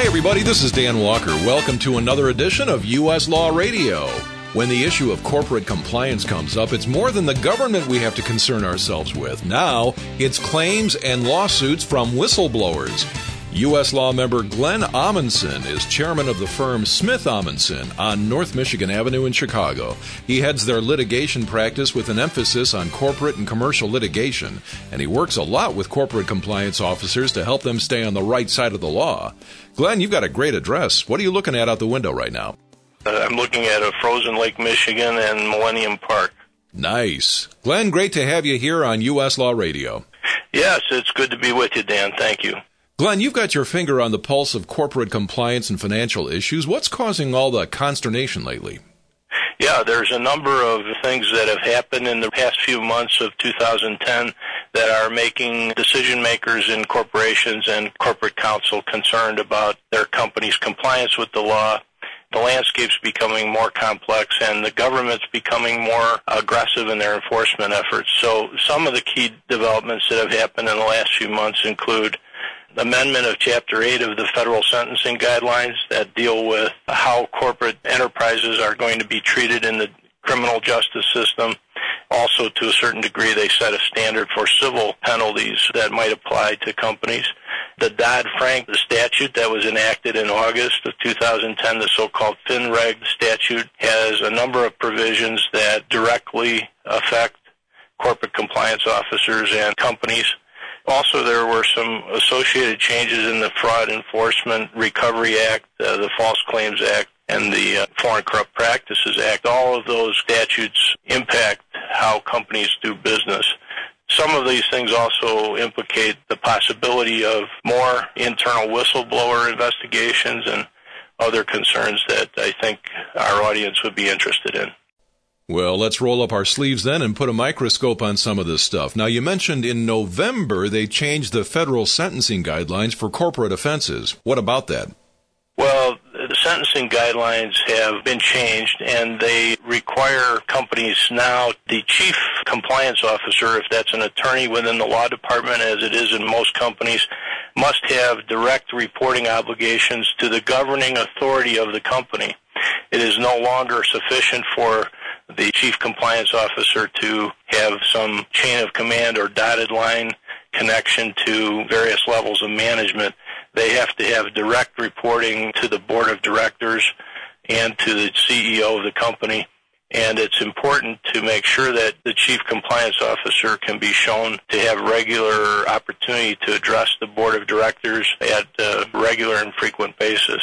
Hi, everybody. This is Dan Walker. Welcome to another edition of U.S. Law Radio. When the issue of corporate compliance comes up, it's more than the government we have to concern ourselves with. Now, it's claims and lawsuits from whistleblowers. U.S. law member Glenn Amundsen is chairman of the firm Smith Amundsen on North Michigan Avenue in Chicago. He heads their litigation practice with an emphasis on corporate and commercial litigation, and he works a lot with corporate compliance officers to help them stay on the right side of the law. Glenn, you've got a great address. What are you looking at out the window right now? Uh, I'm looking at a frozen Lake Michigan and Millennium Park. Nice. Glenn, great to have you here on U.S. Law Radio. Yes, it's good to be with you, Dan. Thank you. Glenn, you've got your finger on the pulse of corporate compliance and financial issues. What's causing all the consternation lately? Yeah, there's a number of things that have happened in the past few months of 2010 that are making decision makers in corporations and corporate counsel concerned about their company's compliance with the law. The landscape's becoming more complex and the government's becoming more aggressive in their enforcement efforts. So some of the key developments that have happened in the last few months include amendment of Chapter 8 of the federal sentencing guidelines that deal with how corporate enterprises are going to be treated in the criminal justice system. Also, to a certain degree, they set a standard for civil penalties that might apply to companies. The Dodd-Frank statute that was enacted in August of 2010, the so-called FinReg statute, has a number of provisions that directly affect corporate compliance officers and companies. Also, there were some associated changes in the Fraud Enforcement Recovery Act, uh, the False Claims Act, and the uh, Foreign Corrupt Practices Act. All of those statutes impact how companies do business. Some of these things also implicate the possibility of more internal whistleblower investigations and other concerns that I think our audience would be interested in. Well, let's roll up our sleeves then and put a microscope on some of this stuff. Now, you mentioned in November they changed the federal sentencing guidelines for corporate offenses. What about that? Well, the sentencing guidelines have been changed and they require companies now, the chief compliance officer, if that's an attorney within the law department, as it is in most companies, must have direct reporting obligations to the governing authority of the company. It is no longer sufficient for the chief compliance officer to have some chain of command or dotted line connection to various levels of management. They have to have direct reporting to the board of directors and to the CEO of the company. And it's important to make sure that the chief compliance officer can be shown to have regular opportunity to address the board of directors at a regular and frequent basis.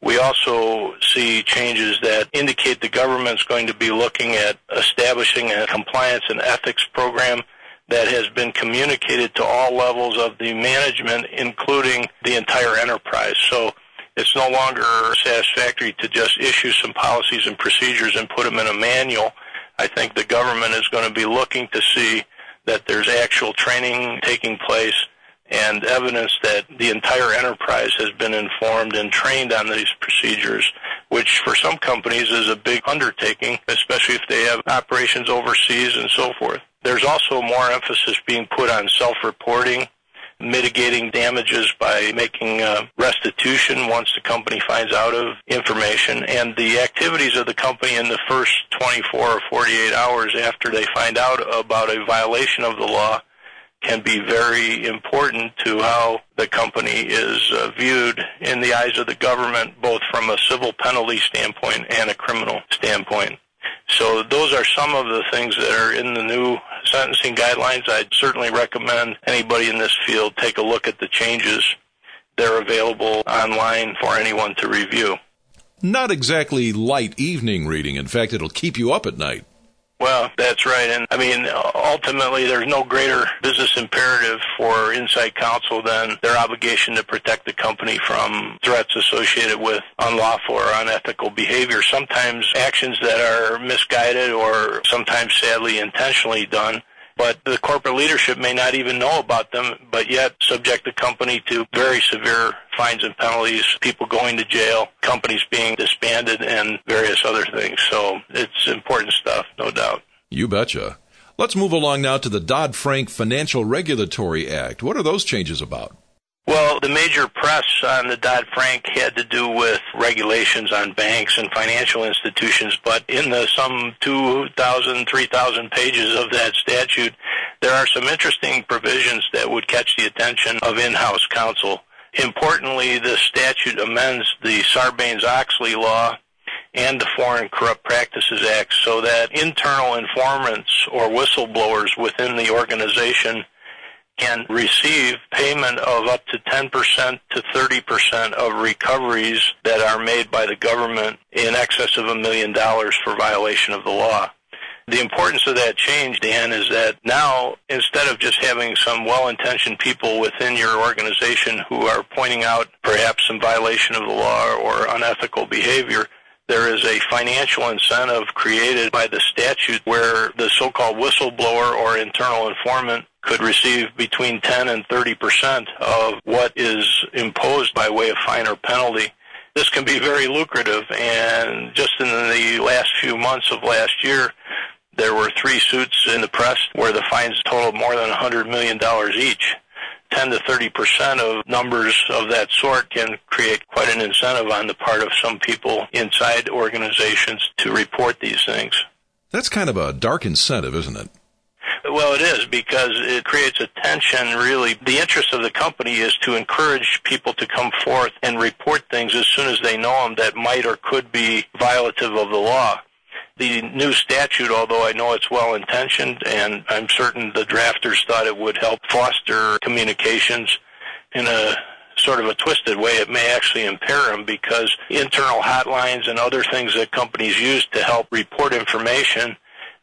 We also see changes that indicate the government's going to be looking at establishing a compliance and ethics program that has been communicated to all levels of the management, including the entire enterprise. So it's no longer satisfactory to just issue some policies and procedures and put them in a manual. I think the government is going to be looking to see that there's actual training taking place and evidence that the entire enterprise has been informed and trained on these procedures, which for some companies is a big undertaking, especially if they have operations overseas and so forth. There's also more emphasis being put on self-reporting, mitigating damages by making uh, restitution once the company finds out of information, and the activities of the company in the first 24 or 48 hours after they find out about a violation of the law can be very important to how the company is uh, viewed in the eyes of the government, both from a civil penalty standpoint and a criminal standpoint. So those are some of the things that are in the new sentencing guidelines. I'd certainly recommend anybody in this field take a look at the changes. They're available online for anyone to review. Not exactly light evening reading. In fact, it'll keep you up at night. Well, that's right. And I mean, ultimately, there's no greater business imperative for inside counsel than their obligation to protect the company from threats associated with unlawful or unethical behavior. Sometimes actions that are misguided or sometimes sadly intentionally done but the corporate leadership may not even know about them, but yet subject the company to very severe fines and penalties, people going to jail, companies being disbanded, and various other things. So it's important stuff, no doubt. You betcha. Let's move along now to the Dodd Frank Financial Regulatory Act. What are those changes about? Well, the major press on the Dodd-Frank had to do with regulations on banks and financial institutions, but in the some 2,000, 3,000 pages of that statute, there are some interesting provisions that would catch the attention of in-house counsel. Importantly, the statute amends the Sarbanes-Oxley law and the Foreign Corrupt Practices Act so that internal informants or whistleblowers within the organization can receive payment of up to 10% to 30% of recoveries that are made by the government in excess of a million dollars for violation of the law. The importance of that change, Dan, is that now instead of just having some well-intentioned people within your organization who are pointing out perhaps some violation of the law or unethical behavior, there is a financial incentive created by the statute where the so-called whistleblower or internal informant could receive between 10 and 30 percent of what is imposed by way of fine or penalty. This can be very lucrative, and just in the last few months of last year, there were three suits in the press where the fines totaled more than $100 million each. 10 to 30 percent of numbers of that sort can create quite an incentive on the part of some people inside organizations to report these things. That's kind of a dark incentive, isn't it? Well, it is because it creates a tension, really. The interest of the company is to encourage people to come forth and report things as soon as they know them that might or could be violative of the law. The new statute, although I know it's well intentioned, and I'm certain the drafters thought it would help foster communications in a sort of a twisted way, it may actually impair them because internal hotlines and other things that companies use to help report information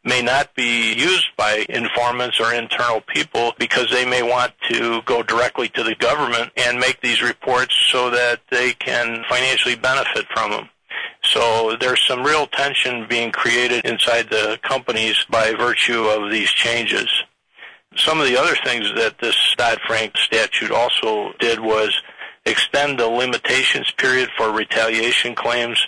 may not be used by informants or internal people because they may want to go directly to the government and make these reports so that they can financially benefit from them. So there's some real tension being created inside the companies by virtue of these changes. Some of the other things that this Dodd-Frank statute also did was extend the limitations period for retaliation claims.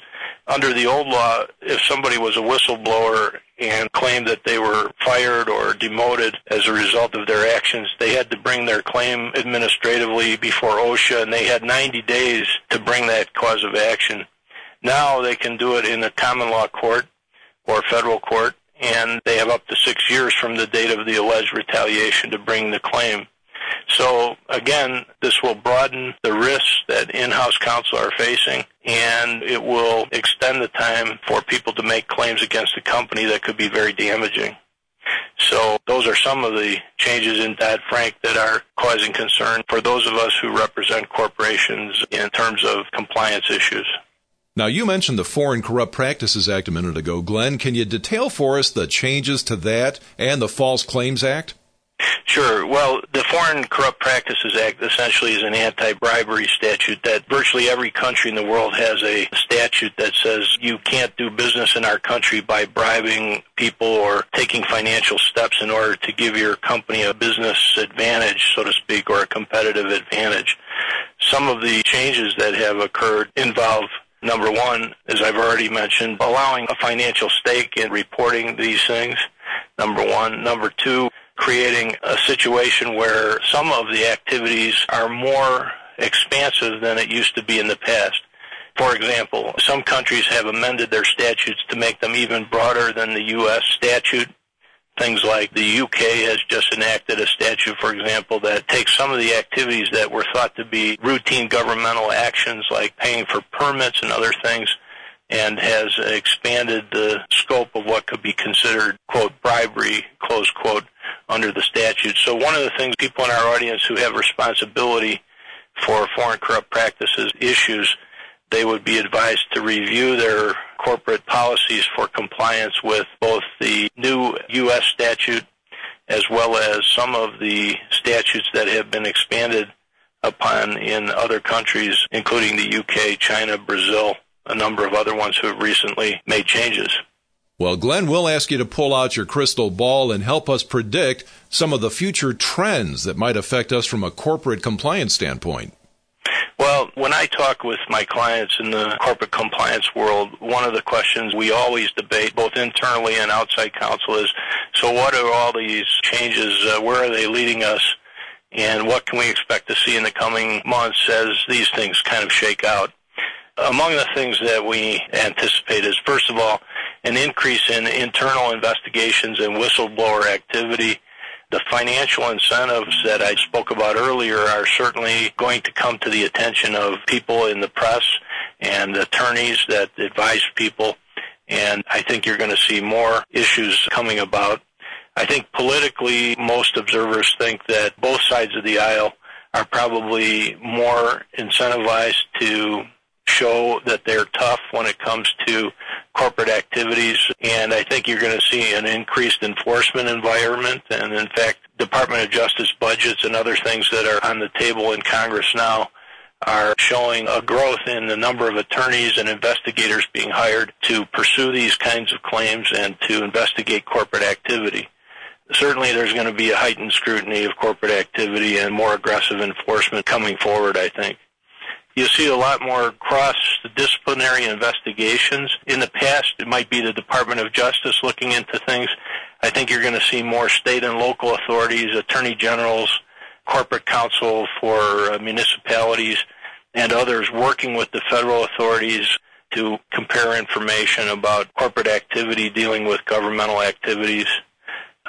Under the old law, if somebody was a whistleblower and claimed that they were fired or demoted as a result of their actions, they had to bring their claim administratively before OSHA, and they had 90 days to bring that cause of action. Now they can do it in a common law court or federal court, and they have up to six years from the date of the alleged retaliation to bring the claim. So again, this will broaden the risks that in-house counsel are facing, and it will extend the time for people to make claims against the company that could be very damaging. So those are some of the changes in Dodd-Frank that are causing concern for those of us who represent corporations in terms of compliance issues. Now, you mentioned the Foreign Corrupt Practices Act a minute ago. Glenn, can you detail for us the changes to that and the False Claims Act? Sure. Well, the Foreign Corrupt Practices Act essentially is an anti-bribery statute that virtually every country in the world has a statute that says you can't do business in our country by bribing people or taking financial steps in order to give your company a business advantage, so to speak, or a competitive advantage. Some of the changes that have occurred involve Number one, as I've already mentioned, allowing a financial stake in reporting these things. Number one. Number two, creating a situation where some of the activities are more expansive than it used to be in the past. For example, some countries have amended their statutes to make them even broader than the U.S. statute. Things like the UK has just enacted a statute, for example, that takes some of the activities that were thought to be routine governmental actions like paying for permits and other things and has expanded the scope of what could be considered, quote, bribery, close quote, under the statute. So one of the things people in our audience who have responsibility for foreign corrupt practices issues, they would be advised to review their corporate policies for compliance with both the new U.S. statute as well as some of the statutes that have been expanded upon in other countries, including the UK, China, Brazil, a number of other ones who have recently made changes. Well, Glenn, we'll ask you to pull out your crystal ball and help us predict some of the future trends that might affect us from a corporate compliance standpoint. Well, when I talk with my clients in the corporate compliance world, one of the questions we always debate, both internally and outside counsel, is so what are all these changes? Uh, where are they leading us? and what can we expect to see in the coming months as these things kind of shake out. Among the things that we anticipate is, first of all, an increase in internal investigations and whistleblower activity. The financial incentives that I spoke about earlier are certainly going to come to the attention of people in the press and attorneys that advise people. And I think you're going to see more issues coming about. I think politically, most observers think that both sides of the aisle are probably more incentivized to show that they're tough when it comes to corporate activities. And I think you're going to see an increased enforcement environment. And in fact, Department of Justice budgets and other things that are on the table in Congress now are showing a growth in the number of attorneys and investigators being hired to pursue these kinds of claims and to investigate corporate activity. Certainly there's going to be a heightened scrutiny of corporate activity and more aggressive enforcement coming forward, I think. You see a lot more cross-disciplinary investigations. In the past, it might be the Department of Justice looking into things. I think you're going to see more state and local authorities, attorney generals, corporate counsel for uh, municipalities, and others working with the federal authorities to compare information about corporate activity dealing with governmental activities.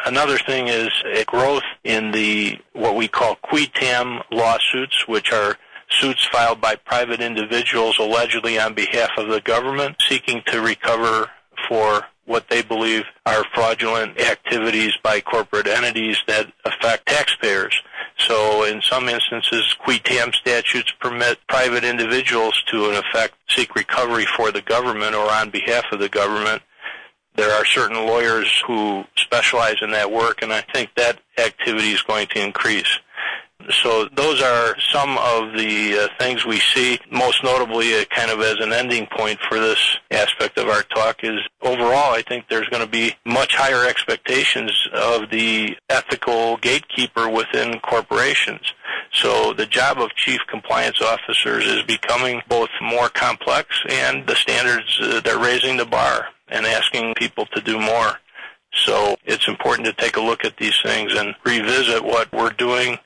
Another thing is a growth in the what we call qui tam lawsuits, which are suits filed by private individuals allegedly on behalf of the government seeking to recover for what they believe are fraudulent activities by corporate entities that affect taxpayers. So in some instances, qui tam statutes permit private individuals to, in effect, seek recovery for the government or on behalf of the government. There are certain lawyers who specialize in that work, and I think that activity is going to increase. So those are some of the uh, things we see. Most notably, uh, kind of as an ending point for this aspect of our talk is overall, I think there's going to be much higher expectations of the ethical gatekeeper within corporations. So the job of chief compliance officers is becoming both more complex and the standards, uh, they're raising the bar and asking people to do more. So it's important to take a look at these things and revisit what we're doing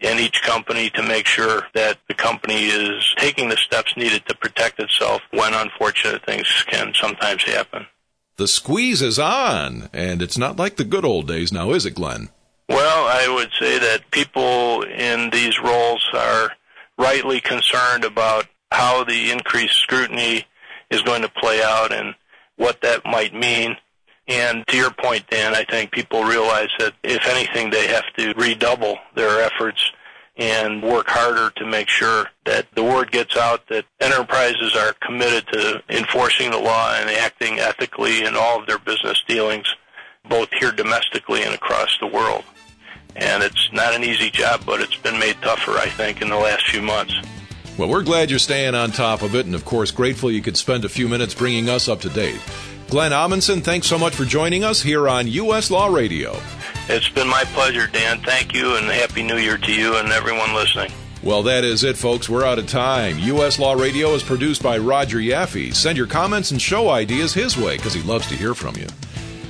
in each company to make sure that the company is taking the steps needed to protect itself when unfortunate things can sometimes happen. The squeeze is on, and it's not like the good old days now, is it, Glenn? Well, I would say that people in these roles are rightly concerned about how the increased scrutiny is going to play out and what that might mean. And to your point, Dan, I think people realize that if anything, they have to redouble their efforts and work harder to make sure that the word gets out that enterprises are committed to enforcing the law and acting ethically in all of their business dealings, both here domestically and across the world. And it's not an easy job, but it's been made tougher, I think, in the last few months. Well, we're glad you're staying on top of it, and of course, grateful you could spend a few minutes bringing us up to date. Glenn Amundsen, thanks so much for joining us here on U.S. Law Radio. It's been my pleasure, Dan. Thank you, and Happy New Year to you and everyone listening. Well, that is it, folks. We're out of time. U.S. Law Radio is produced by Roger Yaffe. Send your comments and show ideas his way because he loves to hear from you.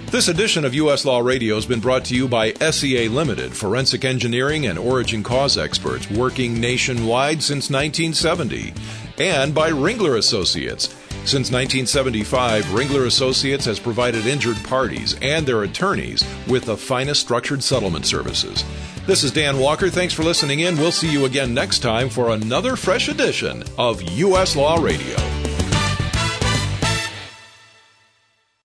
This edition of U.S. Law Radio has been brought to you by SEA Limited, forensic engineering and origin cause experts working nationwide since 1970, and by Ringler Associates since 1975, Ringler Associates has provided injured parties and their attorneys with the finest structured settlement services. This is Dan Walker. Thanks for listening in. We'll see you again next time for another fresh edition of U.S. Law Radio.